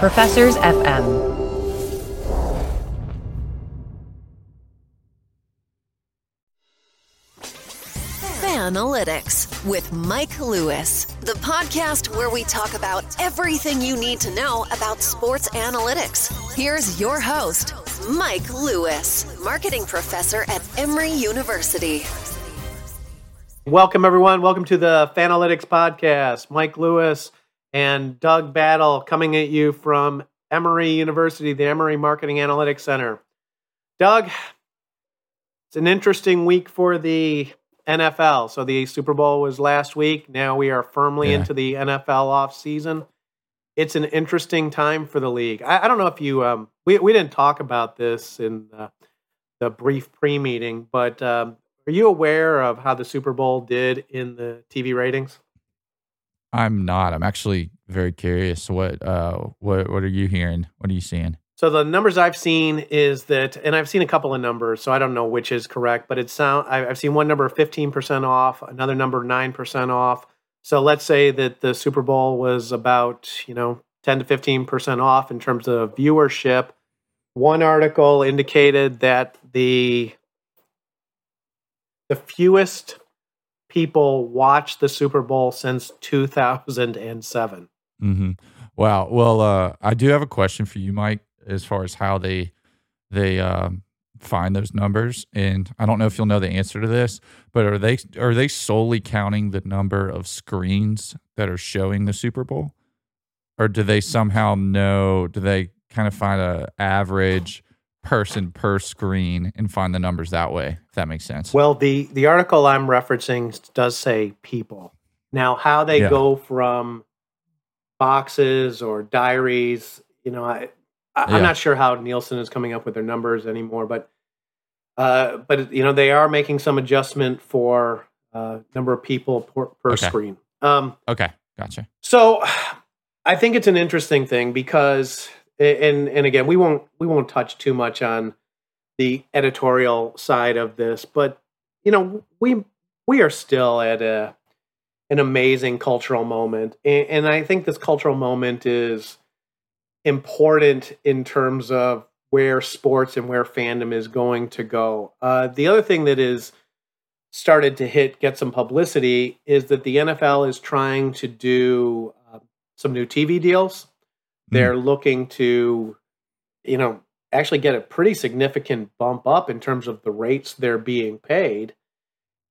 Professors FM. Analytics with Mike Lewis, the podcast where we talk about everything you need to know about sports analytics. Here's your host, Mike Lewis, marketing professor at Emory University. Welcome, everyone. Welcome to the Fanalytics podcast. Mike Lewis and Doug Battle coming at you from Emory University, the Emory Marketing Analytics Center. Doug, it's an interesting week for the NFL. So the Super Bowl was last week. Now we are firmly yeah. into the NFL off season. It's an interesting time for the league. I, I don't know if you um, we we didn't talk about this in the, the brief pre meeting, but um, are you aware of how the Super Bowl did in the TV ratings? I'm not. I'm actually very curious. What uh, what what are you hearing? What are you seeing? So the numbers I've seen is that, and I've seen a couple of numbers, so I don't know which is correct, but it's sound. I've seen one number 15% off, another number 9% off. So let's say that the Super Bowl was about, you know, 10 to 15% off in terms of viewership. One article indicated that the the fewest people watched the Super Bowl since 2007. Mm-hmm. Wow. Well, uh, I do have a question for you, Mike as far as how they they um, find those numbers. And I don't know if you'll know the answer to this, but are they are they solely counting the number of screens that are showing the Super Bowl, or do they somehow know? Do they kind of find a average? Person per screen and find the numbers that way if that makes sense well the the article i'm referencing does say people now how they yeah. go from boxes or diaries you know I, I, am not sure how Nielsen is coming up with their numbers anymore, but uh, but you know they are making some adjustment for uh, number of people per, per okay. screen. Um, okay, gotcha. So I think it's an interesting thing because and and again we won't we won't touch too much on the editorial side of this, but you know we we are still at a an amazing cultural moment, and, and I think this cultural moment is important in terms of where sports and where fandom is going to go. Uh, the other thing that is started to hit get some publicity is that the NFL is trying to do uh, some new TV deals. Mm. They're looking to, you know, actually get a pretty significant bump up in terms of the rates they're being paid.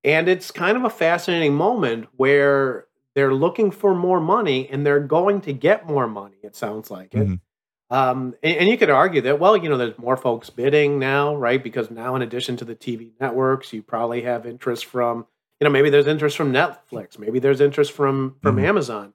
And it's kind of a fascinating moment where they're looking for more money and they're going to get more money it sounds like it mm-hmm. um, and, and, you could argue that well you know there's more folks bidding now right because now in addition to the tv networks you probably have interest from you know maybe there's interest from netflix maybe there's interest from from mm-hmm. amazon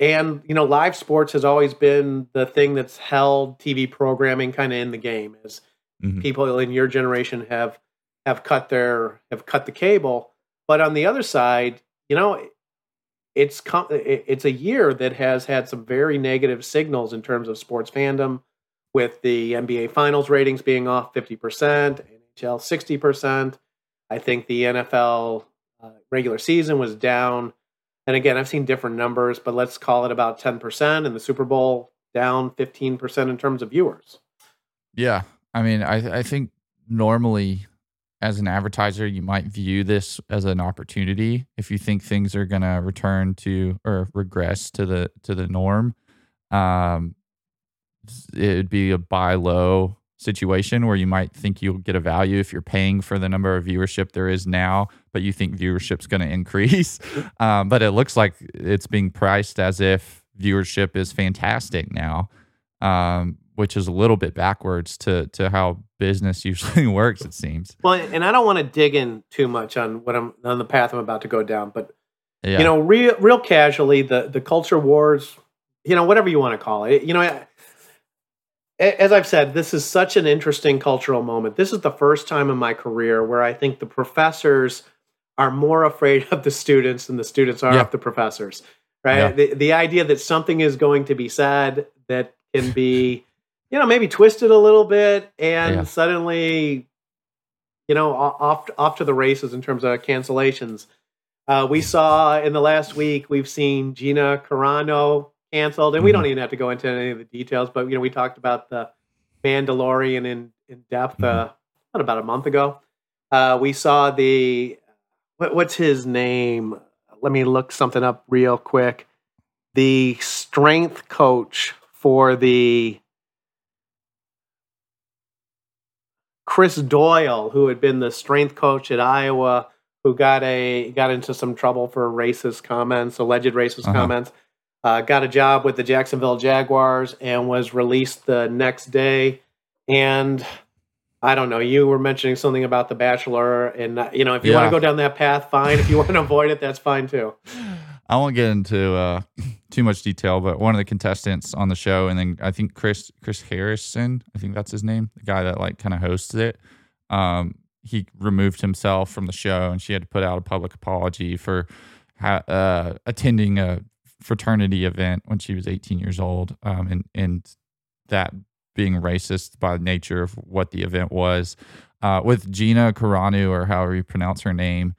and you know live sports has always been the thing that's held tv programming kind of in the game as mm-hmm. people in your generation have have cut their have cut the cable but on the other side you know it's it's a year that has had some very negative signals in terms of sports fandom, with the NBA Finals ratings being off fifty percent, NHL sixty percent. I think the NFL uh, regular season was down, and again, I've seen different numbers, but let's call it about ten percent, and the Super Bowl down fifteen percent in terms of viewers. Yeah, I mean, I I think normally as an advertiser, you might view this as an opportunity if you think things are going to return to or regress to the to the norm. Um, it would be a buy low situation where you might think you'll get a value if you're paying for the number of viewership there is now, but you think viewership's going to increase. Um, but it looks like it's being priced as if viewership is fantastic now. Um, which is a little bit backwards to to how business usually works. It seems. Well, and I don't want to dig in too much on what I'm on the path I'm about to go down, but yeah. you know, real real casually, the the culture wars, you know, whatever you want to call it, you know. As I've said, this is such an interesting cultural moment. This is the first time in my career where I think the professors are more afraid of the students than the students are yeah. of the professors. Right? Yeah. The the idea that something is going to be said that can be you know, maybe twisted a little bit and yeah. suddenly, you know, off off to the races in terms of cancellations. Uh, we saw in the last week, we've seen Gina Carano canceled, and we don't even have to go into any of the details. But you know, we talked about the Mandalorian in in depth uh, about a month ago. Uh, we saw the what, what's his name? Let me look something up real quick. The strength coach for the Chris Doyle, who had been the strength coach at Iowa, who got a got into some trouble for racist comments, alleged racist uh-huh. comments. Uh, got a job with the Jacksonville Jaguars and was released the next day. And I don't know. You were mentioning something about The Bachelor, and uh, you know, if you yeah. want to go down that path, fine. If you want to avoid it, that's fine too. I won't get into uh, too much detail, but one of the contestants on the show, and then I think Chris Chris Harrison, I think that's his name, the guy that like kind of hosts it. Um, he removed himself from the show, and she had to put out a public apology for ha- uh, attending a fraternity event when she was 18 years old, um, and and that being racist by the nature of what the event was. Uh, with Gina Carano, or however you pronounce her name,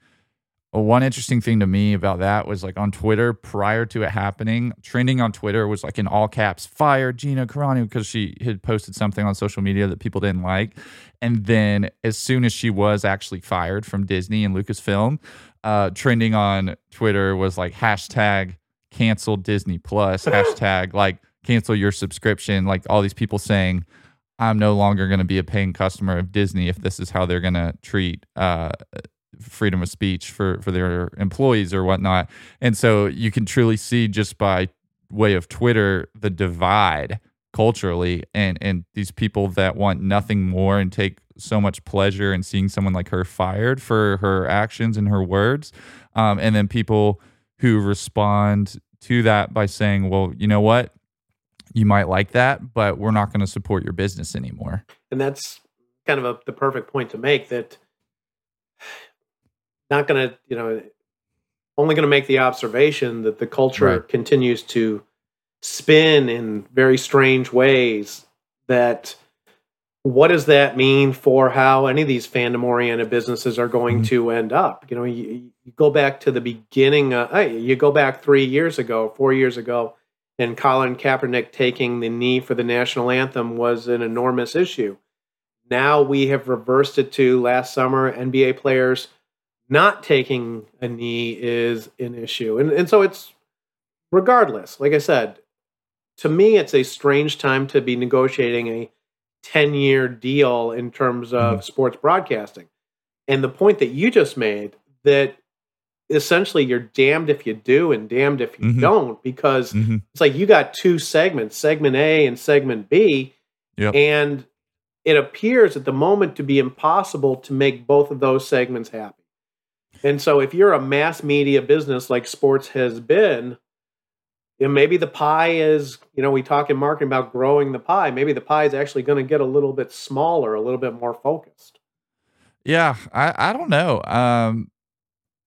one interesting thing to me about that was like on Twitter prior to it happening, trending on Twitter was like in all caps, fire Gina Carano because she had posted something on social media that people didn't like. And then as soon as she was actually fired from Disney and Lucasfilm, uh, trending on Twitter was like hashtag cancel Disney Plus, hashtag like cancel your subscription. Like all these people saying, I'm no longer going to be a paying customer of Disney if this is how they're going to treat uh, freedom of speech for, for their employees or whatnot. And so you can truly see just by way of Twitter the divide culturally and and these people that want nothing more and take so much pleasure in seeing someone like her fired for her actions and her words um, and then people who respond to that by saying well you know what you might like that, but we're not going to support your business anymore. And that's kind of a, the perfect point to make that not going to, you know, only going to make the observation that the culture right. continues to spin in very strange ways that what does that mean for how any of these fandom oriented businesses are going mm-hmm. to end up you know you, you, go back to the beginning uh, you go back three years ago four years ago and Colin Kaepernick taking the knee for the national anthem was an enormous issue. Now we have reversed it to last summer, NBA players not taking a knee is an issue. And, and so it's regardless, like I said, to me, it's a strange time to be negotiating a 10 year deal in terms of mm-hmm. sports broadcasting. And the point that you just made that essentially you're damned if you do and damned if you mm-hmm. don't because mm-hmm. it's like you got two segments segment a and segment b yep. and it appears at the moment to be impossible to make both of those segments happy and so if you're a mass media business like sports has been you maybe the pie is you know we talk in marketing about growing the pie. Maybe the pie is actually going to get a little bit smaller a little bit more focused. Yeah i, I don't know. Um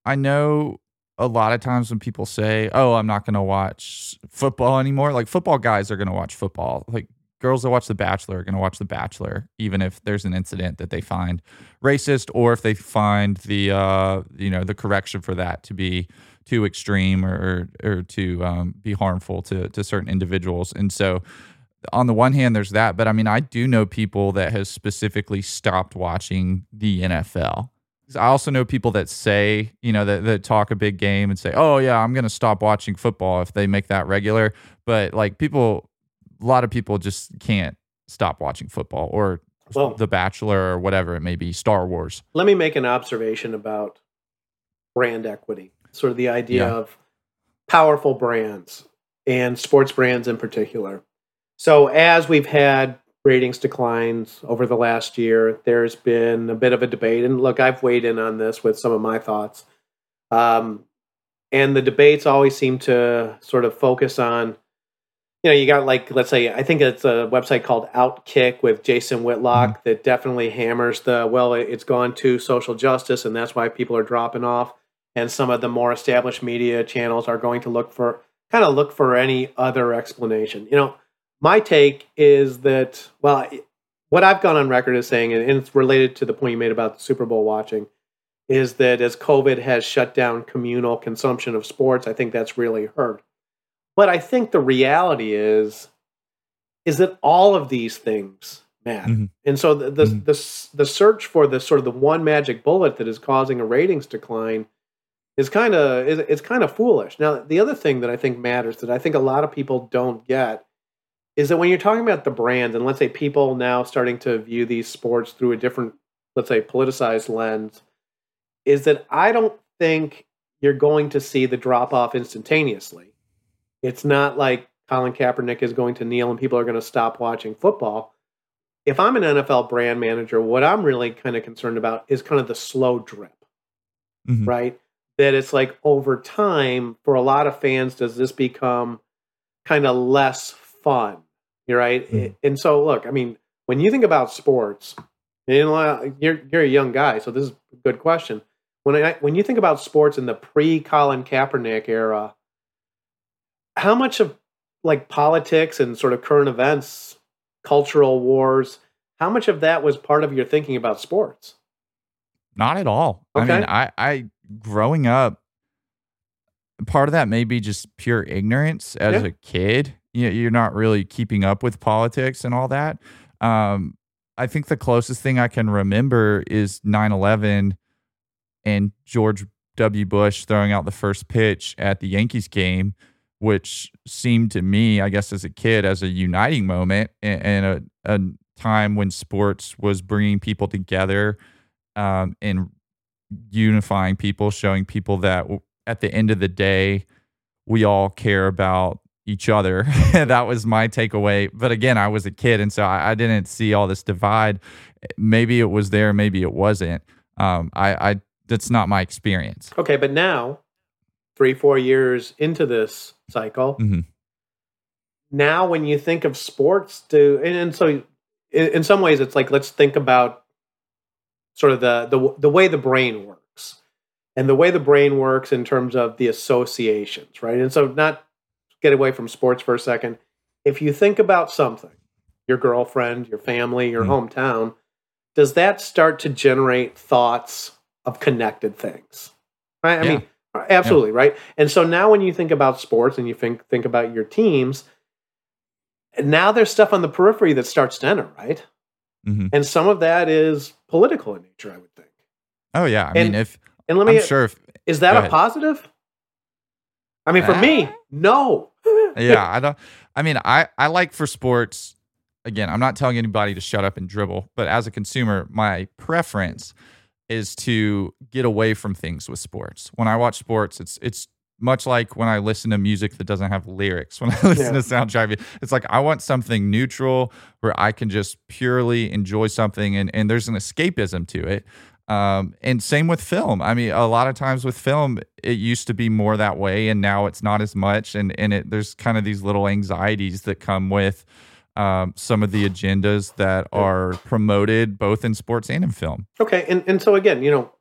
I know a lot of times when people say, "Oh, I'm not going to watch football anymore," like football guys are going to watch football. Like girls that watch The Bachelor are going to watch The Bachelor, even if there's an incident that they find racist, or if they find the uh, you know the correction for that to be too extreme or or to um, be harmful to to certain individuals. And so, on the one hand, there's that, but I mean, I do know people that has specifically stopped watching the NFL I also know people that say, you know, that, that talk a big game and say, oh, yeah, I'm going to stop watching football if they make that regular. But like people, a lot of people just can't stop watching football or well, The Bachelor or whatever it may be, Star Wars. Let me make an observation about brand equity, sort of the idea yeah. of powerful brands and sports brands in particular. So, as we've had ratings declines over the last year. There's been a bit of a debate, and look, I've weighed in on this with some of my thoughts. Um, and the debates always seem to sort of focus on, you know, you got like, let's say, I think it's a website called Outkick with Jason Whitlock mm-hmm. that definitely hammers the, well, it's gone to social justice, and that's why people are dropping off. And some of the more established media channels are going to look for, kind of look for any other explanation. You know, my take is that, well, what I've gone on record as saying, and it's related to the point you made about the Super Bowl watching, is that as COVID has shut down communal consumption of sports, I think that's really hurt. but I think the reality is is that all of these things matter. Mhm. And so the the, Mhm. the the search for the sort of the one magic bullet that is causing a ratings decline is kind of is it's kind of foolish. Now, the other thing that I think matters that I think a lot of people don't get is that when you're talking about the brand and let's say people now starting to view these sports through a different let's say politicized lens is that I don't think you're going to see the drop off instantaneously. It's not like Colin Kaepernick is going to kneel and people are going to stop watching football. If I'm an NFL brand manager, what I'm really kind of concerned about is kind of the slow drip, Mhm. right? That it's like over time, for a lot of fans, does this become kind of less fun? You're right. Mhm. And so, look, I mean, when you think about sports, you know, you're you're a young guy, so this is a good question. When I when you think about sports in the pre Colin Kaepernick era, how much of like politics and sort of current events, cultural wars, how much of that was part of your thinking about sports? Not at all. I mean, I, I growing up, part of that may be just pure ignorance as Yeah. a kid. You you're not really keeping up with politics and all that. Um, I think the closest thing I can remember is 9/11 and George W. Bush throwing out the first pitch at the Yankees game, which seemed to me, I guess, as a kid, as a uniting moment and, and a, a time when sports was bringing people together um, and unifying people, showing people that at the end of the day, we all care about each other. that was my takeaway. But again, I was a kid, and so I, I didn't see all this divide. Maybe it was there, maybe it wasn't. Um, I, I that's not my experience. Okay, but now, three, four years into this cycle, Mhm. now when you think of sports, do and, and so in, in some ways it's like let's think about sort of the, the the way the brain works and the way the brain works in terms of the associations, right? And so not get away from sports for a second. If you think about something, your girlfriend, your family, your Mhm. hometown, does that start to generate thoughts of connected things? Right? I Yeah. mean, absolutely, right? And so now when you think about sports and you think think about your teams, now there's stuff on the periphery that starts to enter, right? Mhm. And some of that is political in nature, I would think. Oh yeah, I And mean, if And let me I'm sure, if, is that a ahead. positive? I mean, for me, Ah. no. yeah, I don't. I mean, I I like for sports. Again, I'm not telling anybody to shut up and dribble, but as a consumer, my preference is to get away from things with sports. When I watch sports, it's it's much like when I listen to music that doesn't have lyrics. When I listen Yeah. to soundtrack, it's like I want something neutral where I can just purely enjoy something, and and there's an escapism to it. Um, and same with film. I mean, a lot of times with film, it used to be more that way, and now it's not as much. And and it there's kind of these little anxieties that come with um, some of the agendas that are promoted both in sports and in film. Okay, and, and so again, you know,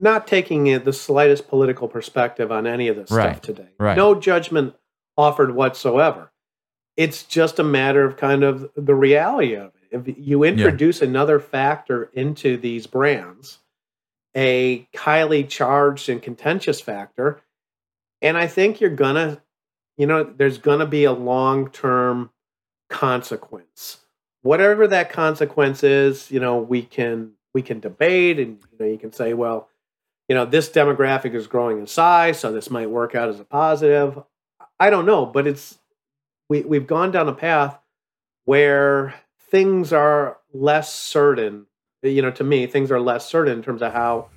not taking the slightest political perspective on any of this Right, stuff today. right. No judgment offered whatsoever. It's just a matter of kind of the reality of it. If you introduce another factor into these brands, a highly charged and contentious factor, and I think you're gonna, you know, there's gonna be a long term consequence. Whatever that consequence is, you know, we can we can debate, and you know, you can say, well, you know, this demographic is growing in size, so this might work out as a positive. I don't know, but it's we we've gone down a path where things are less certain. You know, to me, things are less certain in terms of how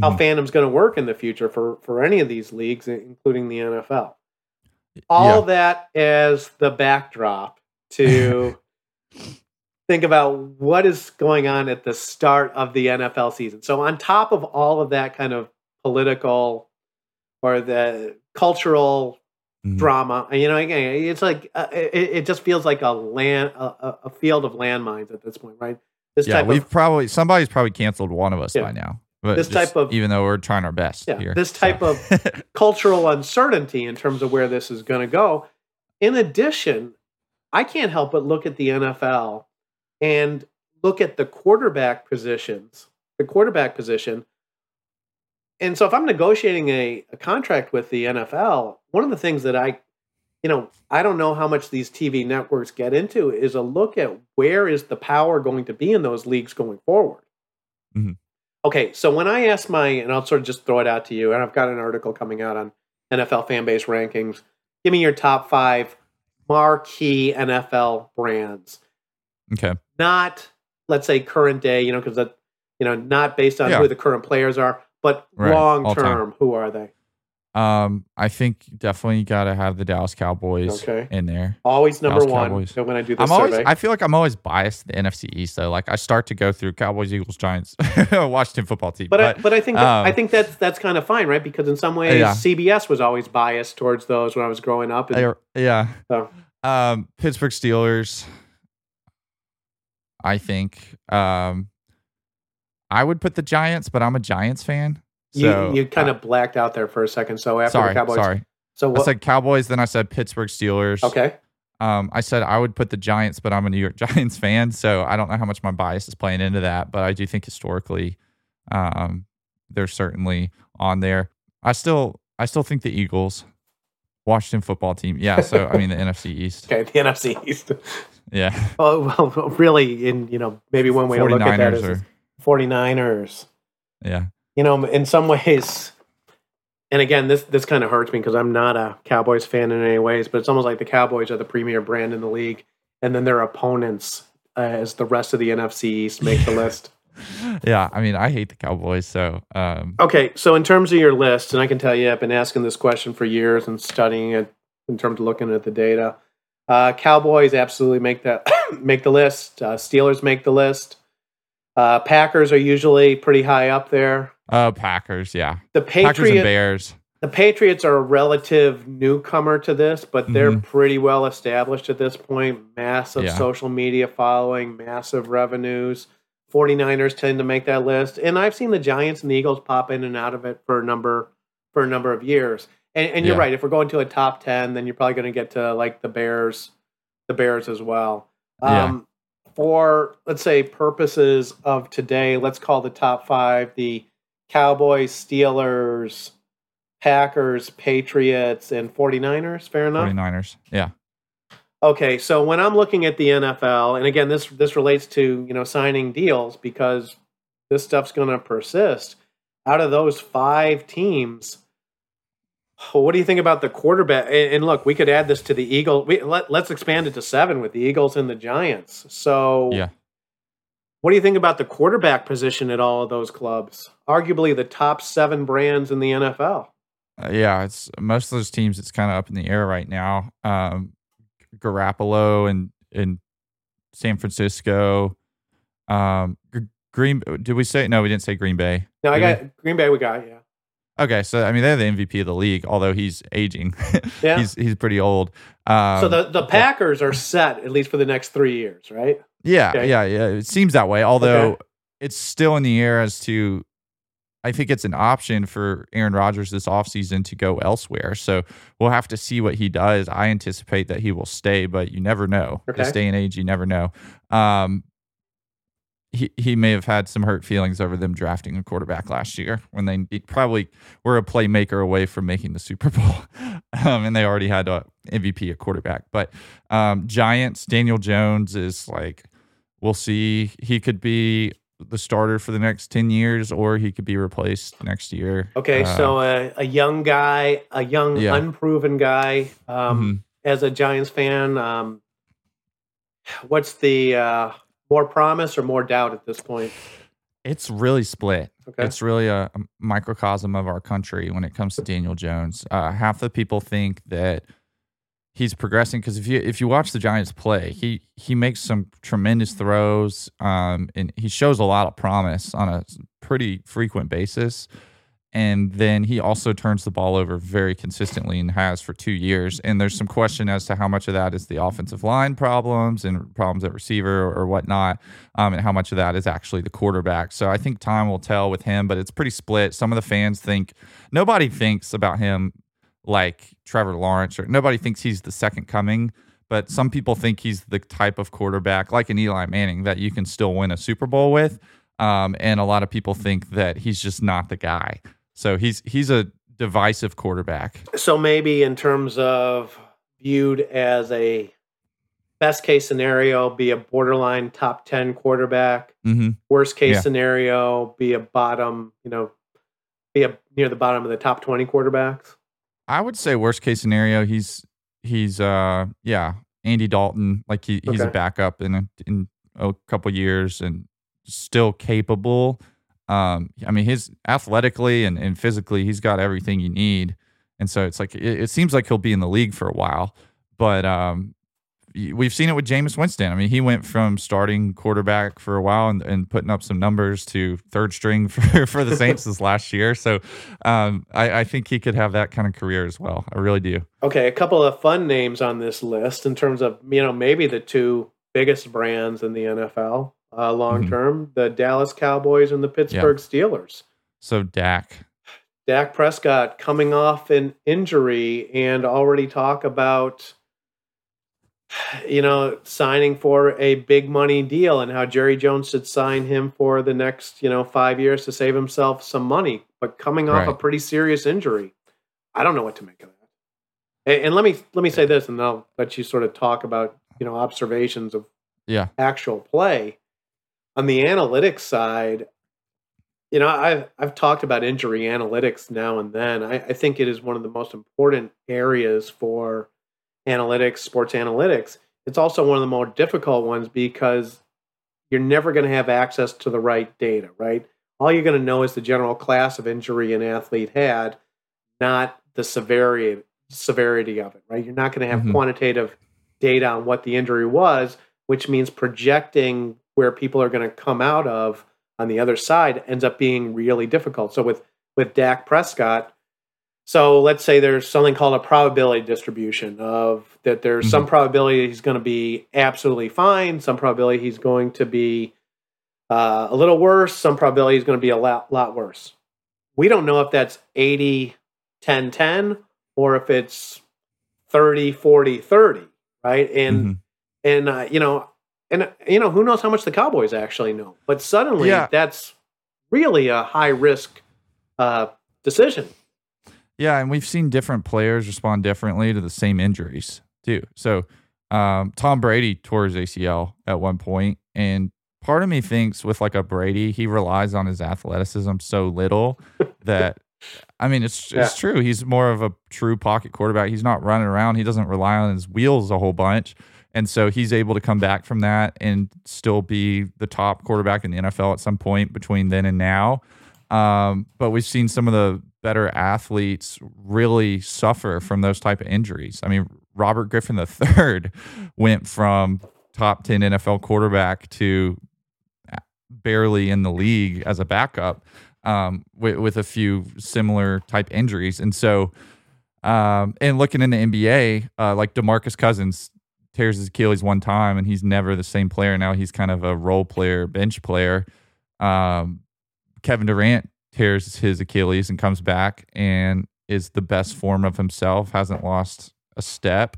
how Mhm. fandom's going to work in the future for for any of these leagues, including the NFL. All that as the backdrop to think about what is going on at the start of the NFL season. So, on top of all of that kind of political or the cultural Mhm. drama, you know, again, it's like uh, it, it just feels like a land, a, a- field of landmines at this point, right? This yeah, type we've of probably somebody's probably canceled one of us Yeah. by now. But This just type of- even though we're trying our best Yeah, here, this type of cultural uncertainty in terms of where this is going to go. In addition, I can't help but look at the NFL and look at the quarterback positions, the quarterback position. And so if I'm negotiating a, a contract with the NFL, one of the things that I you know, I don't know how much these TV networks get into is a look at where is the power going to be in those leagues going forward. Mhm. Okay, so when I asked my, and I'll sort of just throw it out to you, and I've got an article coming out on NFL fan base rankings. Give me your top five marquee NFL brands, Okay. not let's say current day, you know, because that, you know, not based on Yeah. who the current players are, but Right, long term, who are they? Um, I think definitely got to have the Dallas Cowboys Okay. in there. Always number Dallas one. Cowboys. So when I do this I'm always. survey, I feel like I'm always biased to the NFC East though. Like I start to go through Cowboys, Eagles, Giants, Washington football team. But I, but I think that, I um, think that's that's kind of fine, right? Because in some ways, Yeah. CBS was always biased towards those when I was growing up. And, I- yeah. So. Um, Pittsburgh Steelers. I think. Um, I would put the Giants, but I'm a Giants fan. you So you kind uh, of blacked out there for a second. So after sorry, the Cowboys, sorry. so I said Cowboys, then I said Pittsburgh Steelers. okay, Um, I said I would put the Giants, but I'm a New York Giants fan, so I don't know how much my bias is playing into that. But I do think historically, um, they're certainly on there. I still, I still think the Eagles, Washington football team. Yeah. So I mean the NFC East. okay, the NFC East. Yeah. Oh well, really, in you know maybe one way to look at that 49ers or 49ers. yeah. You know, in some ways, and again, this this kind of hurts me because I'm not a Cowboys fan in any ways, but it's almost like the Cowboys are the premier brand in the league, and then their opponents, uh, as the rest of the NFC East, make the list. Yeah. I mean, I hate the Cowboys, so um, Okay, so in terms of your list, and I can tell you, I've been asking this question for years and studying it in terms of looking at the data. Uh, Cowboys absolutely make that make the list. Uh, Steelers make the list. Uh, Packers are usually pretty high up there. uh, Packers. Yeah. The Packers and Bears. the Patriots are a relative newcomer to this, but they're Mhm. pretty well established at this point. Massive Yeah. social media following, massive revenues. 49ers tend to make that list. And I've seen the Giants and the Eagles pop in and out of it for a number for a number of years. And, and you're Yeah. right, if we're going to a top 10, then you're probably going to get to like the Bears, the Bears as well. Yeah. Um, for let's say purposes of today, let's call the top 5 the Cowboys, Steelers, Packers, Patriots, and 49ers. Fair enough. 49ers. Yeah. Okay, so when I'm looking at the NFL, and again, this this relates to you know signing deals because this stuff's going to persist. Out of those five teams, what do you think about the quarterback? And, and look, we could add this to the Eagles. We, let, let's expand it to seven with the Eagles and the Giants. So, Yeah. what do you think about the quarterback position at all of those clubs? Arguably the top seven brands in the NFL. Uh, yeah, it's most of those teams. It's kind of up in the air right now. Um, Garoppolo and in San Francisco. Um, Gr- Green. Did we say no? We didn't say Green Bay. Now I Did we? got Green Bay. We got yeah. Okay, so I mean they're the MVP of the league, although he's aging. Yeah. he's he's pretty old. Um, so the the Packers are set at least for the next three years, right? Yeah, Okay. yeah, yeah. It seems that way. Although Okay. it's still in the air as to I think it's an option for Aaron Rodgers this offseason to go elsewhere. So we'll have to see what he does. I anticipate that he will stay, but you never know. Okay. This day and age, you never know. Um he, he may have had some hurt feelings over them drafting a quarterback last year when they probably were a playmaker away from making the Super Bowl. um, and they already had a MVP at quarterback. But um, Giants, Daniel Jones is like, we'll see. He could be the starter for the next 10 years or he could be replaced next year. Okay, Uh, so a, a young guy, a young Yeah. unproven guy. Um, mhm. As a Giants fan, um, what's the uh, more promise or more doubt at this point? it's really split. Okay, It's really a, a microcosm of our country when it comes to Daniel Jones. Uh, half the people think that he's progressing because if you if you watch the Giants play, he he makes some tremendous throws, um, and he shows a lot of promise on a pretty frequent basis. And then he also turns the ball over very consistently and has for two years. And there's some question as to how much of that is the offensive line problems and problems at receiver or whatnot, um, and how much of that is actually the quarterback. So I think time will tell with him, but it's pretty split. Some of the fans think nobody thinks about him like Trevor Lawrence, or nobody thinks he's the second coming. But some people think he's the type of quarterback, like an Eli Manning, that you can still win a Super Bowl with. Um, and a lot of people think that he's just not the guy. So he's he's a divisive quarterback. so maybe in terms of viewed as a best case scenario, be a borderline top 10 quarterback. hmm Worst case Yeah. scenario, be a bottom, you know, be a near the bottom of the top 20 quarterbacks. I would say worst case scenario, he's he's uh yeah Andy Dalton like he, he's a backup in a, in a couple years and still capable. Um, I mean, his athletically and, and physically, he's got everything you need, and so it's like it, it seems like he'll be in the league for a while. But um, we've seen it with Jameis Winston. I mean, he went from starting quarterback for a while and, and putting up some numbers to third string for, for the Saints this last year. So um, I, I think he could have that kind of career as well. I really do. Okay, a couple of fun names on this list in terms of, you know, maybe the two biggest brands in the NFL uh, long Mhm. term the Dallas Cowboys and the Pittsburgh Steelers. So Dak, Dak Prescott coming off an injury and already talk about you know signing for a big money deal and how Jerry Jones should sign him for the next you know 5 years to save himself some money but coming off a pretty serious injury I don't know what to make of that and, and let me let me say this and I'll let you sort of talk about you know observations of yeah, actual play. On the analytics side, you know, I've I've talked about injury analytics now and then. I, I think it is one of the most important areas for analytics, sports analytics. It's also one of the more difficult ones because you're never going to have access to the right data, right? All you're going to know is the general class of injury an athlete had, not the severity severity of it, right? You're not going to have Mhm. quantitative data on what the injury was, which means projecting where people are going to come out of on the other side ends up being really difficult. So with with Dak Prescott, so let's say there's something called a probability distribution of that there's some probability he's going to be absolutely fine, some probability he's going to be uh, a little worse, some probability he's going to be a lot, lot worse. We don't know if that's 80 10 10 or if it's 30 40 30, right? And Mhm. and uh, you know and you know who knows how much the cowboys actually know but suddenly Yeah. that's really a high risk uh, decision yeah, and we've seen different players respond differently to the same injuries too. So um, Tom Brady tore his ACL at one point, and part of me thinks with like a Brady, he relies on his athleticism so little that. I mean, it's it's true. He's more of a true pocket quarterback. He's not running around. He doesn't rely on his wheels a whole bunch. And so he's able to come back from that and still be the top quarterback in the NFL at some point between then and now. Um, but we've seen some of the better athletes really suffer from those type of injuries. I mean, Robert Griffin III went from top 10 NFL quarterback to barely in the league as a backup um, with, with a few similar type injuries. And so, um, and looking in the NBA, uh, like Demarcus Cousins tears his Achilles one time and he's never the same player. Now he's kind of a role player, bench player. Um, Kevin Durant tears his Achilles and comes back and is the best form of himself, hasn't lost a step,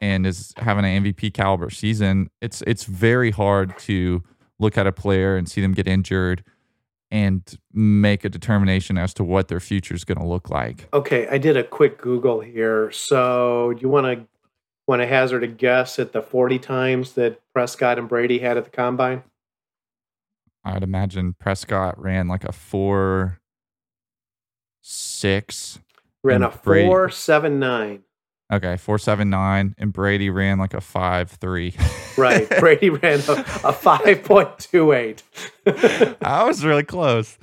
and is having an MVP caliber season. It's it's very hard to look at a player and see them get injured and make a determination as to what their future is going to look like. okay i did a quick google here so do you want to want to hazard a guess at the 40 times that prescott and brady had at the combine I'd imagine Prescott ran like a four six. ran a Brady- 479 Okay, four seven nine, and Brady ran like a five three. right brady ran a, a 5.28 I was really close.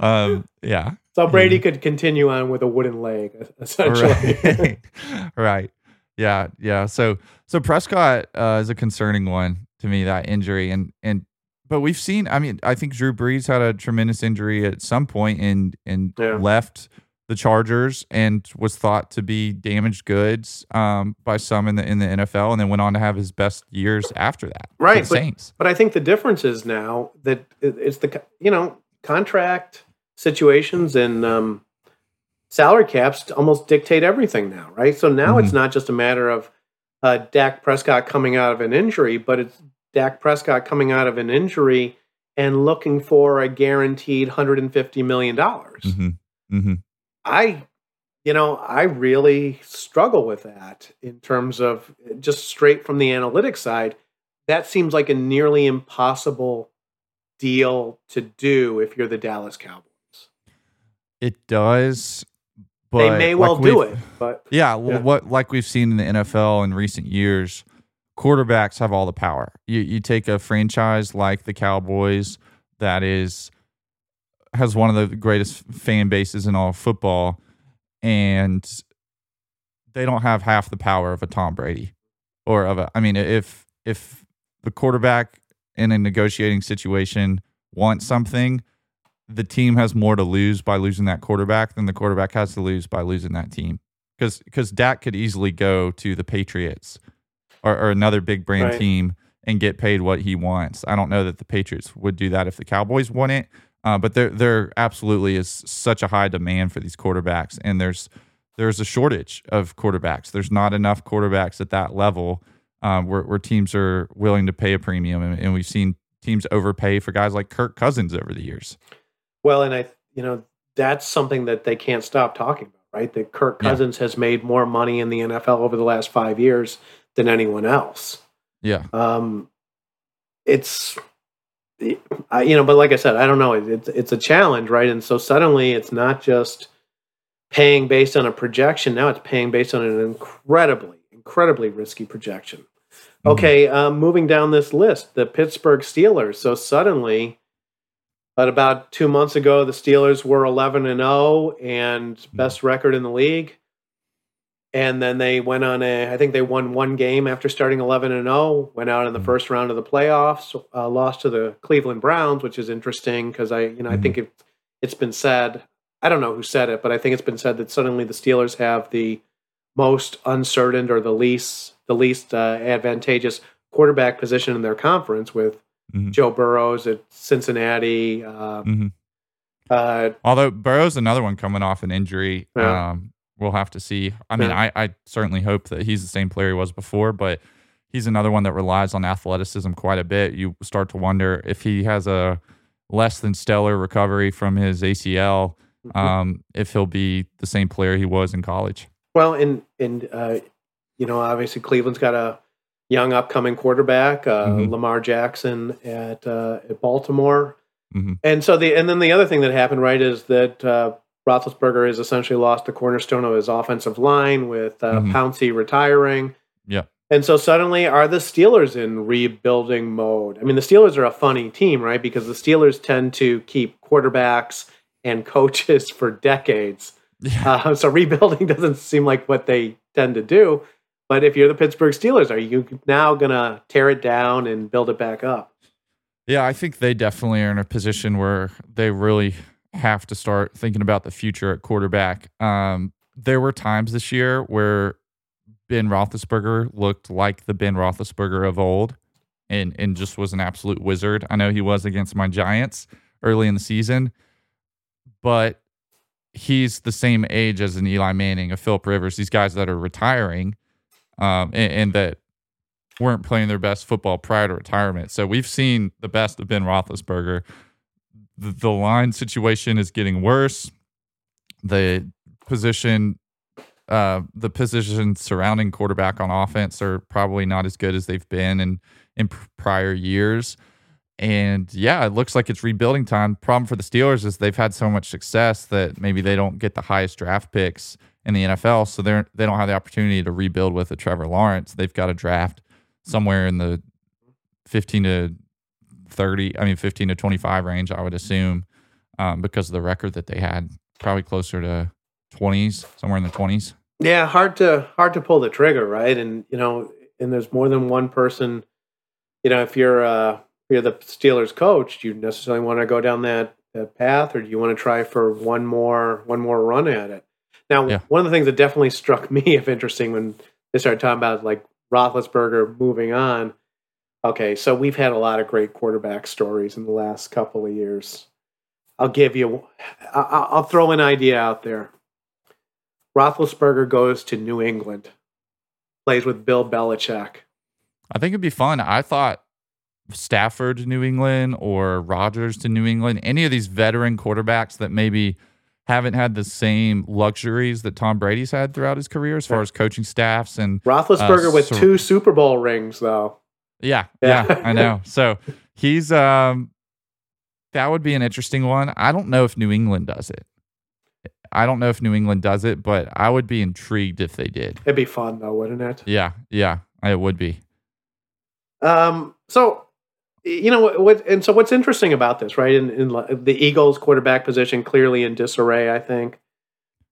Um, yeah, so brady could continue on with a wooden leg essentially right, right. Yeah, yeah. So, so Prescott uh, is a concerning one to me. That injury, and and but we've seen. I mean, I think Drew Brees had a tremendous injury at some point and and Yeah. left the Chargers and was thought to be damaged goods um, by some in the in the NFL, and then went on to have his best years after that. Right, but- Saints. But I think the difference is now that it's the you know contract situations and um, salary caps almost dictate everything now, right? So now it's not just a matter of uh, Dak Prescott coming out of an injury, but it's Dak Prescott coming out of an injury and looking for a guaranteed hundred and fifty million dollars. hmm hmm I, you know, I really struggle with that in terms of just straight from the analytics side. That seems like a nearly impossible deal to do if you're the Dallas Cowboys. It does. But they may well like do it, but Yeah, well, Yeah. what like we've seen in the NFL in recent years, quarterbacks have all the power. You you take a franchise like the Cowboys that is has one of the greatest fan bases in all football, and they don't have half the power of a Tom Brady or of a. I mean, if if the quarterback in a negotiating situation wants something, the team has more to lose by losing that quarterback than the quarterback has to lose by losing that team. Because because Dak could easily go to the Patriots or, or another big brand Right. team and get paid what he wants. I don't know that the Patriots would do that if the Cowboys won it, uh, but there there absolutely is such a high demand for these quarterbacks, and there's there's a shortage of quarterbacks. There's not enough quarterbacks at that level um, where, where teams are willing to pay a premium, and, and we've seen teams overpay for guys like Kirk Cousins over the years. well, and I, you know, that's something that they can't stop talking about, right? That Kirk Yeah. Cousins has made more money in the NFL over the last five years than anyone else. Yeah, Um, it's, I, you know, but like I said, I don't know. It's it's a challenge, right? And so suddenly, it's not just paying based on a projection. Now it's paying based on an incredibly, incredibly risky projection. Mhm. Okay, um, moving down this list, the Pittsburgh Steelers. So suddenly, but about two months ago, the Steelers were 11 and 0 and best record in the league. And then they went on a, I think they won one game after starting 11 and 0, went out in the Mhm. first round of the playoffs, uh, lost to the Cleveland Browns, which is interesting because I, you know, I Mhm. think it, it's been said, I don't know who said it, but I think it's been said that suddenly the Steelers have the most uncertain or the least, the least uh, advantageous quarterback position in their conference with Mhm. Joe Burrows at Cincinnati. Uh, Mhm. uh, Although Burrow's another one coming off an injury. Yeah. Um, we'll have to see. I mean, I, I certainly hope that he's the same player he was before, but he's another one that relies on athleticism quite a bit. You start to wonder if he has a less than stellar recovery from his ACL, um, if he'll be the same player he was in college. Well, and and uh, you know, obviously Cleveland's got a young upcoming quarterback, uh, Mhm. Lamar Jackson at uh, at Baltimore, Mhm. and so the and then the other thing that happened right is that uh, Roethlisberger has essentially lost the cornerstone of his offensive line with uh, Mhm. Pouncey retiring. Yeah. And so suddenly, are the Steelers in rebuilding mode? I mean, the Steelers are a funny team, right? Because the Steelers tend to keep quarterbacks and coaches for decades. Yeah. Uh, so rebuilding doesn't seem like what they tend to do. But if you're the Pittsburgh Steelers, are you now going to tear it down and build it back up? Yeah, I think they definitely are in a position where they really have to start thinking about the future at quarterback. Um, there were times this year where Ben Roethlisberger looked like the Ben Roethlisberger of old, and and just was an absolute wizard. I know he was against my Giants early in the season, but he's the same age as an Eli Manning, a Philip Rivers, these guys that are retiring, um, and, and that weren't playing their best football prior to retirement. So we've seen the best of Ben Roethlisberger. The, the line situation is getting worse. The position, uh, the positions surrounding quarterback on offense are probably not as good as they've been in in prior years. And yeah, it looks like it's rebuilding time. Problem for the Steelers is they've had so much success that maybe they don't get the highest draft picks in the NFL, so they're they don't have the opportunity to rebuild with a Trevor Lawrence. They've got to draft somewhere in the 15 to 30, I mean 15 to 25 range, I would assume, um, because of the record that they had, probably closer to 20s, somewhere in the 20s. Yeah, hard to hard to pull the trigger, right? And you know, and there's more than one person. You know, if you're uh, if you're the Steelers coach, do you necessarily want to go down that, that path, or do you want to try for one more one more run at it? Now, Yeah. one of the things that definitely struck me of interesting when they started talking about like Roethlisberger moving on. Okay, so we've had a lot of great quarterback stories in the last couple of years. I'll give you, I'll throw an idea out there. Roethlisberger goes to New England, plays with Bill Belichick. I think it'd be fun. I thought Stafford to New England or Rodgers to New England, any of these veteran quarterbacks that maybe haven't had the same luxuries that Tom Brady's had throughout his career as far as coaching staffs and Roethlisberger uh, with two Super Bowl rings, though. Yeah, Yeah. yeah, I know. So he's um that would be an interesting one. I don't know if New England does it. I don't know if New England does it, but I would be intrigued if they did. It'd be fun, though, wouldn't it? Yeah, yeah, it would be. Um, so you know what, what? And so what's interesting about this, right? In, in the Eagles' quarterback position clearly in disarray, I think.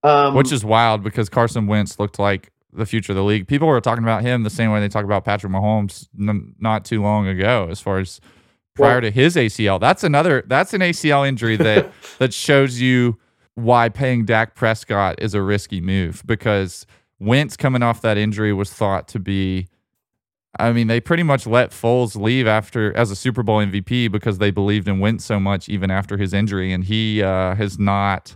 Um, Which is wild because Carson Wentz looked like the future of the league. People were talking about him the same way they talk about Patrick Mahomes n- not too long ago, as far as prior Well- to his ACL. That's another. That's an ACL injury that that shows you why paying Dak Prescott is a risky move because Wentz coming off that injury was thought to be. I mean, they pretty much let Foles leave after as a Super Bowl MVP because they believed in Wentz so much, even after his injury, and he uh, has not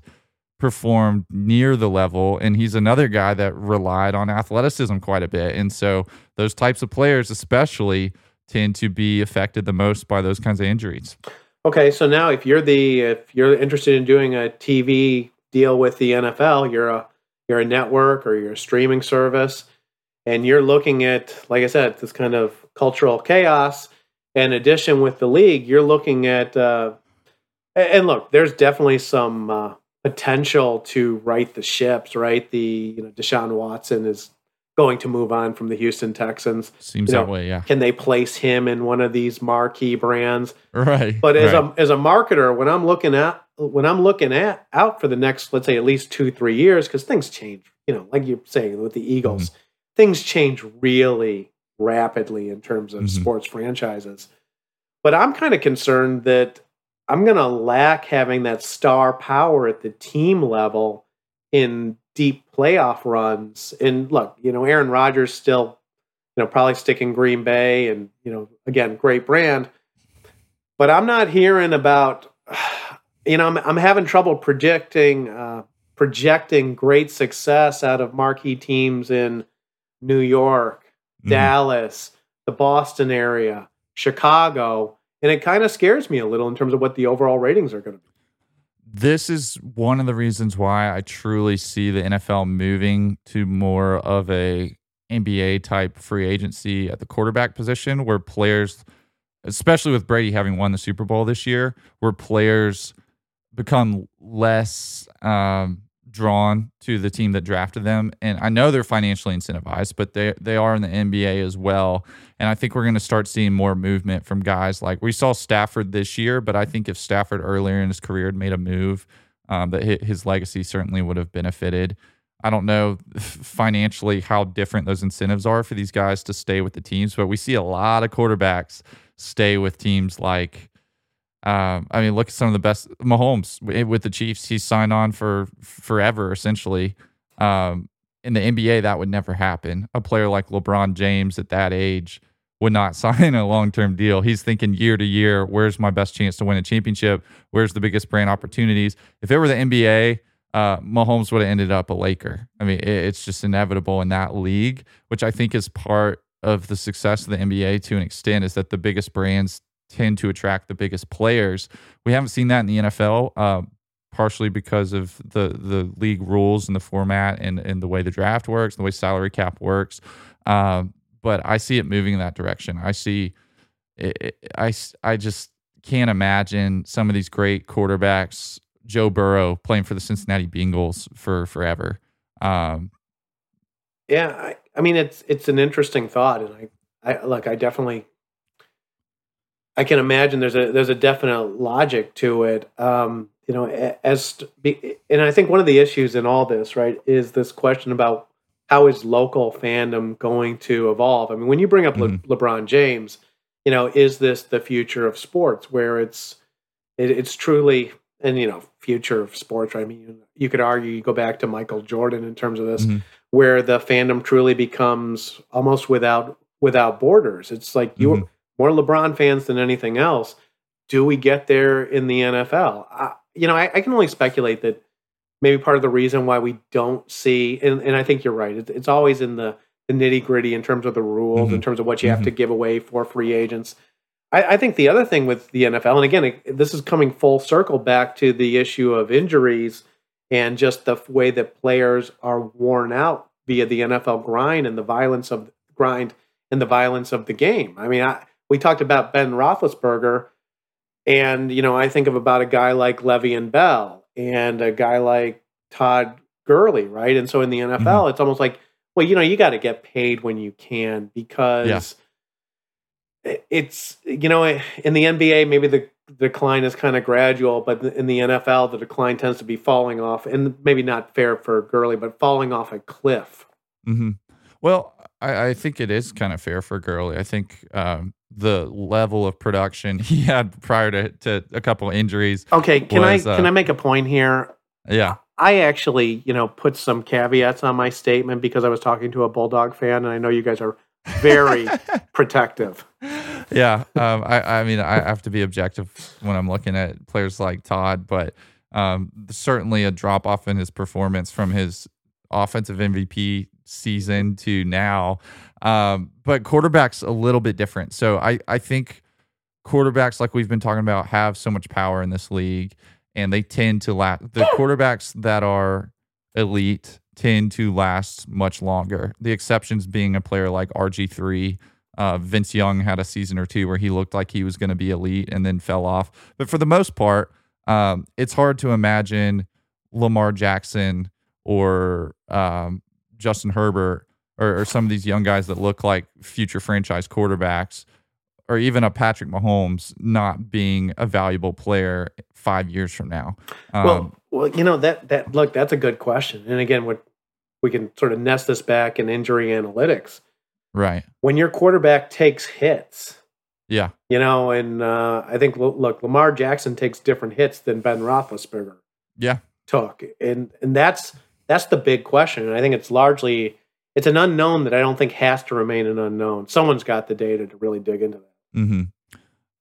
performed near the level. And he's another guy that relied on athleticism quite a bit, and so those types of players, especially, tend to be affected the most by those kinds of injuries. Okay, so now if you're the if you're interested in doing a TV deal with the NFL, you're a you're a network or you're a streaming service, and you're looking at like I said, this kind of cultural chaos. In addition, with the league, you're looking at uh, and look, there's definitely some uh, potential to right the ships. Right, the you know Deshaun Watson is going to move on from the Houston Texans. Seems You that way, yeah. Can they place him in one of these marquee brands? Right. But as right. a as a marketer, when I'm looking at when I'm looking at out for the next, let's say at least two three years, because things change. You know, like you're saying with the Eagles, Mm-hmm. things change really rapidly in terms of Mhm. sports franchises. But I'm kind of concerned that I'm going to lack having that star power at the team level in deep playoff runs. And look, you know, Aaron Rodgers still, you know, probably sticking Green Bay, and you know, again, great brand but I'm not hearing about. You know, I'm I'm having trouble predicting uh, projecting great success out of marquee teams in New York, Mhm. Dallas, the Boston area, Chicago, and it kind of scares me a little in terms of what the overall ratings are going to be. this is one of the reasons why I truly see the NFL moving to more of a NBA type free agency at the quarterback position where players especially with Brady having won the Super Bowl this year where players become less um, drawn to the team that drafted them and I know they're financially incentivized but they they are in the NBA as well and I think we're going to start seeing more movement from guys like we saw Stafford this year, but I think if Stafford earlier in his career had made a move, um, that his legacy certainly would have benefited. I don't know financially how different those incentives are for these guys to stay with the teams, but we see a lot of quarterbacks stay with teams like. Um, I mean, look at some of the best Mahomes with the Chiefs. He's signed on for forever, essentially. Um, in the NBA, that would never happen. A player like LeBron James at that age would not sign a long term deal. He's thinking year to year, where's my best chance to win a championship? Where's the biggest brand opportunities? If it were the NBA, uh, Mahomes would have ended up a Laker. I mean, it, it's just inevitable in that league, which I think is part of the success of the NBA to an extent, is that the biggest brands tend to attract the biggest players. We haven't seen that in the NFL. Uh, partially because of the the league rules and the format and, and the way the draft works, the way salary cap works. Um, but I see it moving in that direction. I see, I, I just can't imagine some of these great quarterbacks, Joe Burrow playing for the Cincinnati Bengals for forever. Um, Yeah, I, I mean it's it's an interesting thought, and I, I look, I definitely, I can imagine there's a there's a definite logic to it. Um, you know, as and I think one of the issues in all this, right, is this question about how is local fandom going to evolve. I mean, when you bring up Le- Mhm. LeBron James, you know, is this the future of sports, where it's it, it's truly and you know future of sports right? i mean you could argue you go back to michael jordan in terms of this Mhm. where the fandom truly becomes almost without without borders it's like you Mhm. More lebron fans than anything else do we get there in the nfl I, you know I, I can only speculate that maybe part of the reason why we don't see and, and i think you're right it's, it's always in the, the nitty gritty in terms of the rules in Mhm. terms of what you have to give away for free agents I, I think the other thing with the NFL, and again, it, this is coming full circle back to the issue of injuries, and just the way that players are worn out via the NFL grind and the violence of grind and the violence of the game. I mean, I, we talked about Ben Roethlisberger, and you know, I think of about a guy like Le'Veon Bell and a guy like Todd Gurley, right? And so in the NFL, mm-hmm. it's almost like, well, you know, you got to get paid when you can because. Yeah it's you know in the NBA maybe the decline is kind of gradual, but in the NFL the decline tends to be falling off, and maybe not fair for Gurley, but falling off a cliff. Mm-hmm. Well, I, I, think it is kind of fair for Gurley. I think um, the level of production he had prior to, to a couple injuries. Okay, can was, I uh, can I make a point here? Yeah. I actually, you know, put some caveats on my statement because I was talking to a Bulldog fan, and I know you guys are very protective. Yeah, um, I, I mean, I have to be objective when I'm looking at players like Todd, but um, certainly a drop off in his performance from his offensive MVP season to now. Um, but quarterbacks a little bit different. So I, I think quarterbacks, like we've been talking about, have so much power in this league, and they tend to last. The quarterbacks that are elite tend to last much longer. The exceptions being a player like RG3. Uh, Vince Young had a season or two where he looked like he was going to be elite and then fell off. But for the most part, um, it's hard to imagine Lamar Jackson or um, Justin Herbert or, or, some of these young guys that look like future franchise quarterbacks or even a Patrick Mahomes not being a valuable player five years from now. Um, well, well, you know that that look that's a good question, and again, what we can sort of nest this back in injury analytics. Right. When your quarterback takes hits. Yeah. You know, and uh, I think look, Lamar Jackson takes different hits than Ben Roethlisberger. Yeah. Took, and and that's that's the big question, and I think it's largely it's an unknown that I don't think has to remain an unknown. Someone's got the data to really dig into that. Hmm.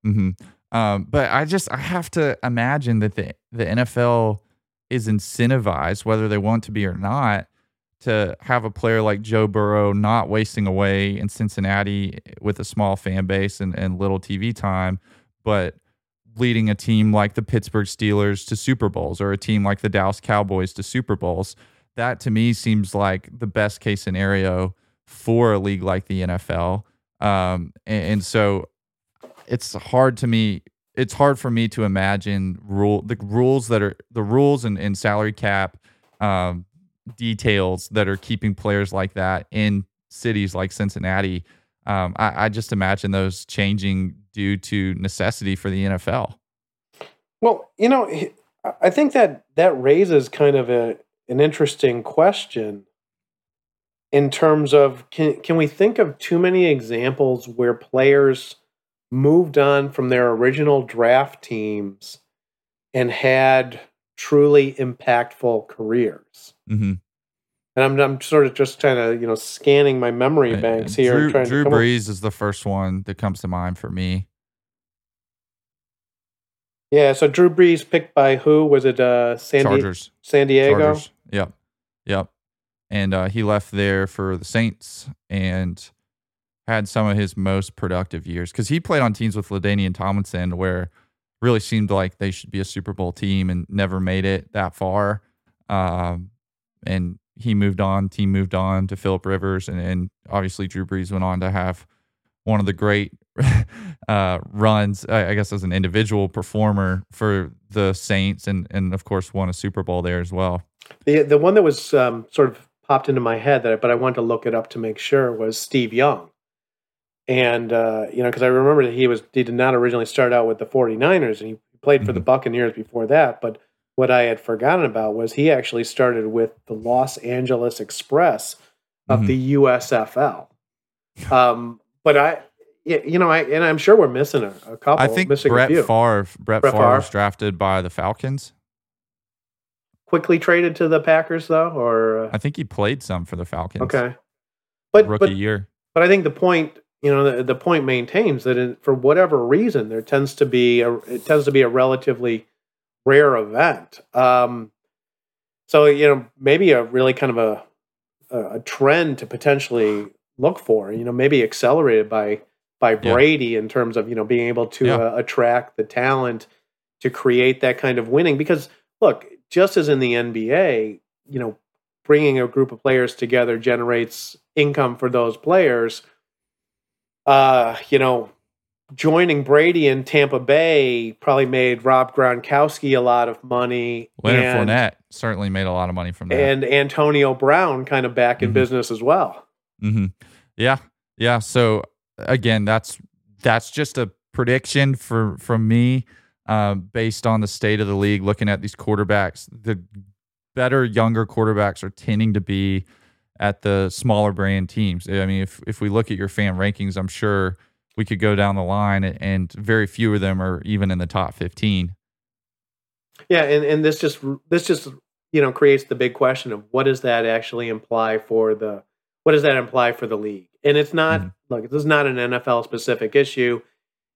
Hmm. Um, but I just I have to imagine that the the NFL is incentivized, whether they want to be or not, to have a player like Joe Burrow not wasting away in Cincinnati with a small fan base and, and little TV time, but leading a team like the Pittsburgh Steelers to Super Bowls or a team like the Dallas Cowboys to Super Bowls. That to me seems like the best case scenario for a league like the NFL. Um, and, and so it's hard to me. It's hard for me to imagine rule the rules that are the rules and, and salary cap um, details that are keeping players like that in cities like Cincinnati. Um, I, I just imagine those changing due to necessity for the NFL. Well, you know, I think that that raises kind of a an interesting question in terms of can can we think of too many examples where players moved on from their original draft teams and had truly impactful careers. Mm-hmm. And I'm, I'm sort of just kind of you know scanning my memory banks here. Drew, Drew Brees up. is the first one that comes to mind for me. Yeah, so Drew Brees picked by who? Was it uh, San. Di- San Diego? Chargers. Yep, yep. And uh, he left there for the Saints and had some of his most productive years because he played on teams with LaDainian Tomlinson where really seemed like they should be a Super Bowl team and never made it that far. Um, and he moved on, team moved on to Philip Rivers, and, and obviously Drew Brees went on to have one of the great uh, runs, I guess, as an individual performer for the Saints, and and of course won a Super Bowl there as well. The the one that was um, sort of popped into my head that, I, but I wanted to look it up to make sure was Steve Young. And uh, you know because I remember that he was he did not originally start out with the 49ers and he played for mm-hmm. the Buccaneers before that but what I had forgotten about was he actually started with the Los Angeles Express of mm-hmm. the USFL um, but I you know I and I'm sure we're missing a, a couple I think Brett Favre Brett, Brett Favre was drafted by the Falcons quickly traded to the Packers though or uh, I think he played some for the Falcons. Okay. But rookie but, year. but I think the point you know the, the point maintains that in, for whatever reason there tends to be a it tends to be a relatively rare event. Um, so you know maybe a really kind of a a trend to potentially look for you know maybe accelerated by by Brady yeah. in terms of you know being able to yeah. uh, attract the talent to create that kind of winning. Because look just as in the NBA, you know, bringing a group of players together generates income for those players. Uh, you know, joining Brady in Tampa Bay probably made Rob Gronkowski a lot of money. Leonard and, Fournette certainly made a lot of money from that. And Antonio Brown kind of back in Mhm. business as well. Mm-hmm. Yeah, yeah. So again, that's that's just a prediction for from me, uh, based on the state of the league. Looking at these quarterbacks, the better younger quarterbacks are tending to be at the smaller brand teams. I mean, if if we look at your fan rankings, I'm sure we could go down the line, and very few of them are even in the top 15. Yeah, and, and this just this just you know creates the big question of what does that actually imply for the what does that imply for the league? And it's not Mhm. look, this is not an NFL specific issue.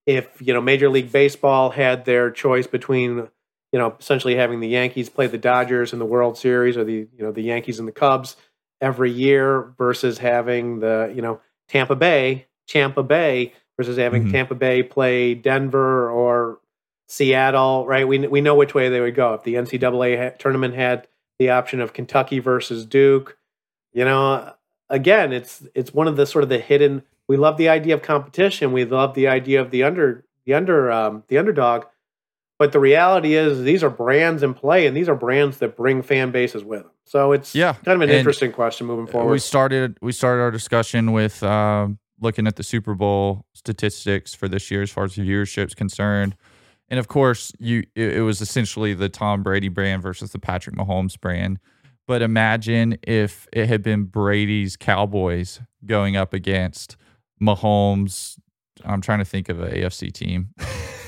If you know Major League Baseball had their choice between you know essentially having the Yankees play the Dodgers in the World Series or the you know the Yankees and the Cubs every year versus having the you know Tampa Bay Tampa Bay versus having Mhm. Tampa Bay play Denver or Seattle, right? We we know which way they would go. If the NCAA ha- tournament had the option of Kentucky versus Duke, you know, again, it's it's one of the sort of the hidden. We love the idea of competition. We love the idea of the under the under um, the underdog, but the reality is these are brands in play, and these are brands that bring fan bases with them. So it's Yeah, kind of an and interesting question moving forward. We started we started our discussion with um, looking at the Super Bowl statistics for this year as far as viewership is concerned, and of course, you it, it was essentially the Tom Brady brand versus the Patrick Mahomes brand. But imagine if it had been Brady's Cowboys going up against Mahomes. I'm trying to think of an AFC team.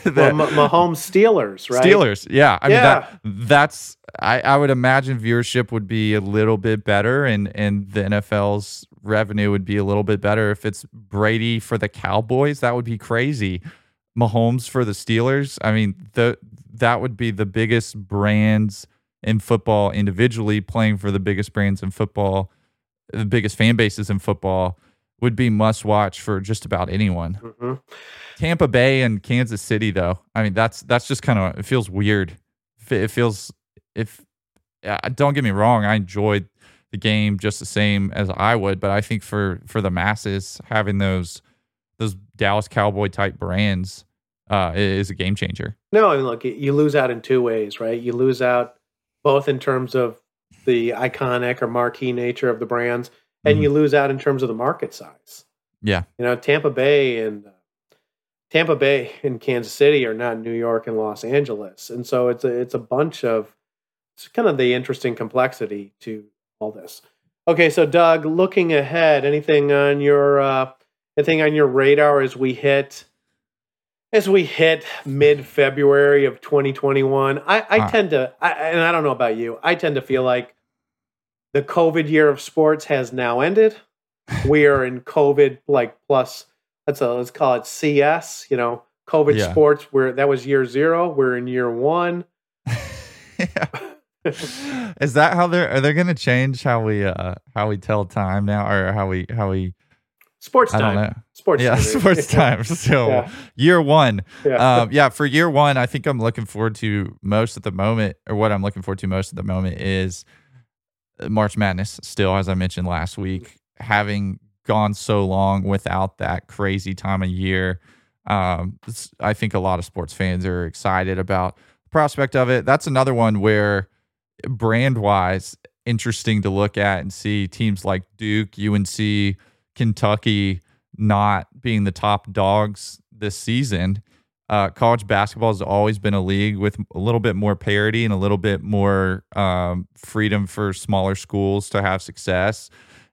well, that- Ma- Mahomes Steelers, right? Steelers, yeah. I mean that that's I, I would imagine viewership would be a little bit better and and the NFL's revenue would be a little bit better if it's Brady for the Cowboys. That would be crazy. Mahomes for the Steelers. I mean, the that would be the biggest brands in football individually playing for the biggest brands in football, the biggest fan bases in football would be must watch for just about anyone. Mhm. Tampa Bay and Kansas City, though. I mean, that's that's just kind of it feels weird. It feels if don't get me wrong, I enjoyed the game just the same as I would, but I think for for the masses, having those those Dallas Cowboy type brands uh, is a game changer. No, I mean, look, you lose out in two ways, right? You lose out both in terms of the iconic or marquee nature of the brands, and Mhm. you lose out in terms of the market size. Yeah, You know, Tampa Bay and uh, Tampa Bay and Kansas City are not New York and Los Angeles, and so it's a it's a bunch of it's kind of the interesting complexity to all this. Okay, so Doug, looking ahead, anything on your uh, anything on your radar as we hit as we hit mid February of 2021? I, I Uh. tend to, I, and I don't know about you, I tend to feel like the COVID year of sports has now ended. we are in COVID like plus let's uh, let's call it CS. You know, COVID Yeah. sports. Where that was year zero. We're in year one. is that how they're are they going to change how we uh how we tell time now or how we how we Sports I don't time. know. Sports yeah time. sports time so Yeah. year one Yeah. um, yeah, for year one, I think I'm looking forward to most at the moment, or what I'm looking forward to most at the moment is March Madness. Still, as I mentioned last week, having gone so long without that crazy time of year, um, I think a lot of sports fans are excited about the prospect of it. That's another one where, brand wise, interesting to look at and see teams like Duke, UNC, Kentucky not being the top dogs this season. Uh, college basketball has always been a league with a little bit more parity and a little bit more um, freedom for smaller schools to have success.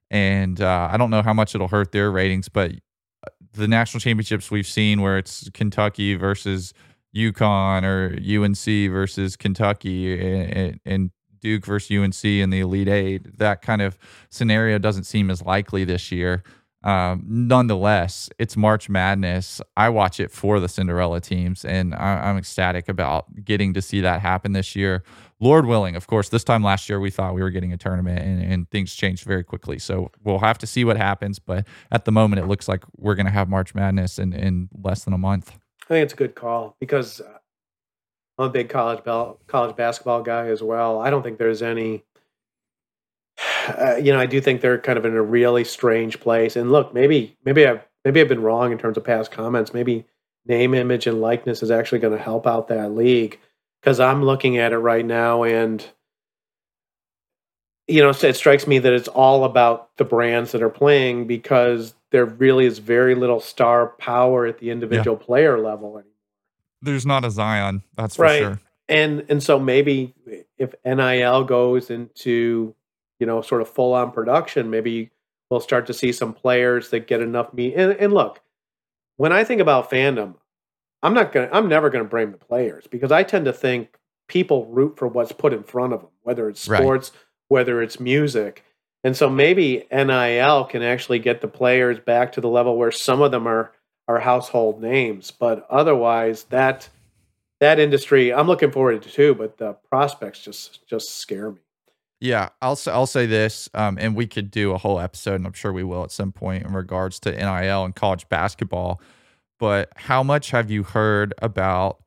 And uh, I don't know how much it'll hurt their ratings, but uh, the national championships we've seen where it's Kentucky versus UConn or UNC versus Kentucky and, and Duke versus UNC in the Elite Eight, that kind of scenario doesn't seem as likely this year. Um, nonetheless, it's March Madness. I watch it for the Cinderella teams, and I, I'm ecstatic about getting to see that happen this year. Lord willing, of course, this time last year we thought we were getting a tournament, and, and things changed very quickly. So we'll have to see what happens. But at the moment, it looks like we're going to have March Madness in, in less than a month. I think it's a good call because uh, I'm a big college college basketball guy as well. I don't think there's any. Uh, you know, I do think they're kind of in a really strange place. And look, maybe maybe I've maybe I've been wrong in terms of past comments. Maybe name, image, and likeness is actually going to help out that league because I'm looking at it right now and you know it strikes me that it's all about the brands that are playing because there really is very little star power at the individual yeah. player level anymore. There's not a Zion, that's for right. sure. And and so maybe if NIL goes into you know sort of full on production, maybe we'll start to see some players that get enough meat. And, and look, when I think about fandom, I'm not gonna I'm never gonna blame the players because I tend to think people root for what's put in front of them, whether it's sports, right. whether it's music. And so maybe NIL can actually get the players back to the level where some of them are are household names, but otherwise that that industry I'm looking forward to too, but the prospects just just scare me. Yeah, I'll I'll say this, um, and we could do a whole episode, and I'm sure we will at some point in regards to NIL and college basketball. But how much have you heard about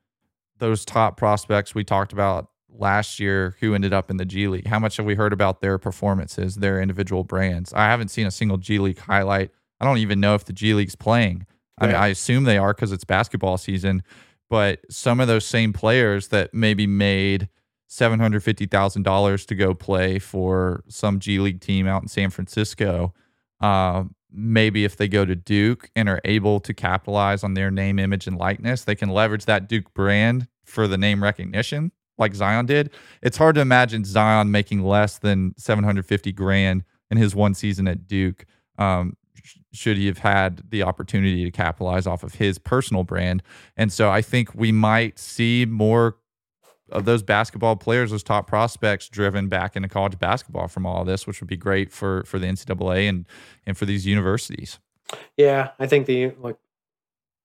those top prospects we talked about last year who ended up in the G League? How much have we heard about their performances, their individual brands? I haven't seen a single G League highlight. I don't even know if the G League's playing. I mean, I assume they are because it's basketball season. But some of those same players that maybe made seven hundred fifty thousand dollars to go play for some G League team out in San Francisco, uh, maybe if they go to Duke and are able to capitalize on their name, image, and likeness, they can leverage that Duke brand for the name recognition like Zion did. It's hard to imagine Zion making less than 750 grand in his one season at Duke. Um, should he have had the opportunity to capitalize off of his personal brand. And so I think we might see more of those basketball players, those top prospects, driven back into college basketball from all this, which would be great for for the NCAA and and for these universities. Yeah, I think the like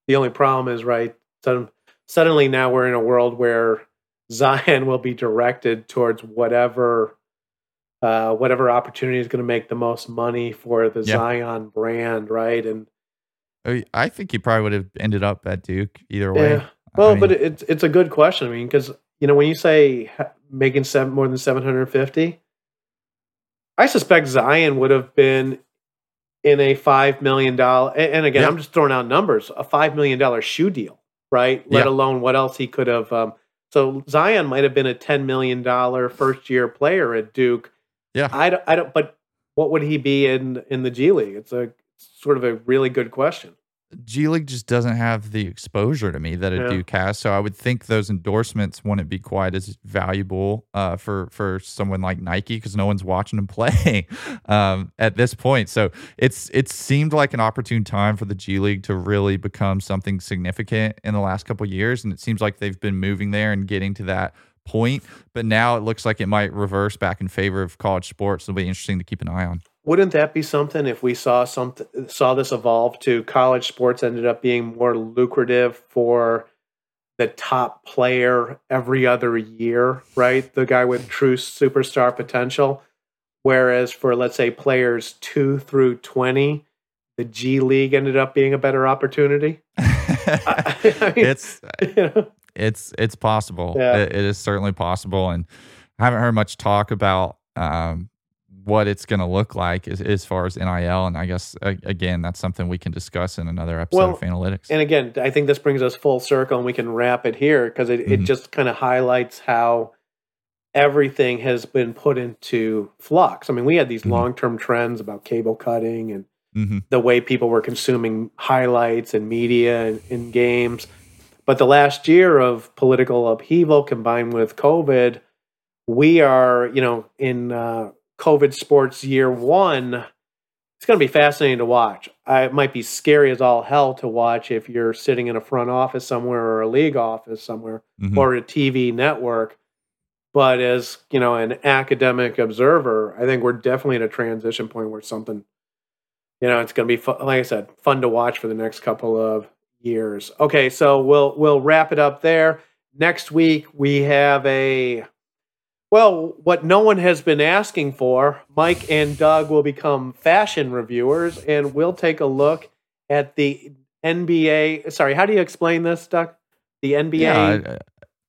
the only problem is right. suddenly now we're in a world where Zion will be directed towards whatever uh, whatever opportunity is going to make the most money for the yeah. Zion brand, right? And I think he probably would have ended up at Duke either way. Yeah. Well, I mean, but it's it's a good question. I mean, because you know when you say making seven more than seven hundred fifty, I suspect Zion would have been in a five million dollar. And again, yeah. I'm just throwing out numbers. A five million dollar shoe deal, right? Let yeah. alone what else he could have. Um, so Zion might have been a ten million dollar first year player at Duke yeah. I don't, I don't, but what would he be in in the G League? It's a sort of a really good question. G League just doesn't have the exposure to me that a yeah. Duke has, so I would think those endorsements wouldn't be quite as valuable uh, for for someone like Nike because no one's watching them play um, at this point. So it's it seemed like an opportune time for the G League to really become something significant in the last couple years, and it seems like they've been moving there and getting to that point, but now it looks like it might reverse back in favor of college sports. It'll be interesting to keep an eye on. Wouldn't that be something if we saw something saw this evolve to college sports ended up being more lucrative for the top player every other year, right? The guy with true superstar potential. Whereas for let's say players two through twenty, the G League ended up being a better opportunity. I, I mean, it's you know it's it's possible. Yeah. It, it is certainly possible, and I haven't heard much talk about um, what it's going to look like as, as far as NIL. And I guess again, that's something we can discuss in another episode well, of Analytics. And again, I think this brings us full circle, and we can wrap it here because it, mm-hmm. it just kind of highlights how everything has been put into flux. I mean, we had these mm-hmm. long term trends about cable cutting and mm-hmm. the way people were consuming highlights and media in, in games but the last year of political upheaval combined with COVID, we are, you know, in uh, COVID sports year one. It's going to be fascinating to watch. I, it might be scary as all hell to watch if you're sitting in a front office somewhere or a league office somewhere mm-hmm. or a TV network. But as you know, an academic observer, I think we're definitely at a transition point where something, you know, it's going to be fun, like I said, fun to watch for the next couple of years. Okay, so we'll we'll wrap it up there. Next week we have a well, what no one has been asking for. Mike and Doug will become fashion reviewers, and we'll take a look at the NBA. Sorry, how do you explain this, Doug? The NBA. Yeah,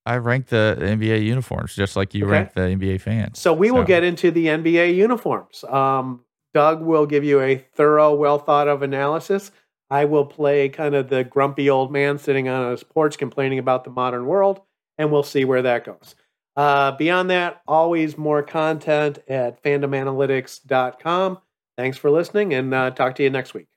I rank the NBA uniforms just like you Okay. rank the NBA fans. So we will get into the NBA uniforms. Um, Doug will give you a thorough, well thought of analysis. I will play kind of the grumpy old man sitting on his porch complaining about the modern world, and we'll see where that goes. Uh, beyond that, always more content at fandomanalytics.com. Thanks for listening, and uh, talk to you next week.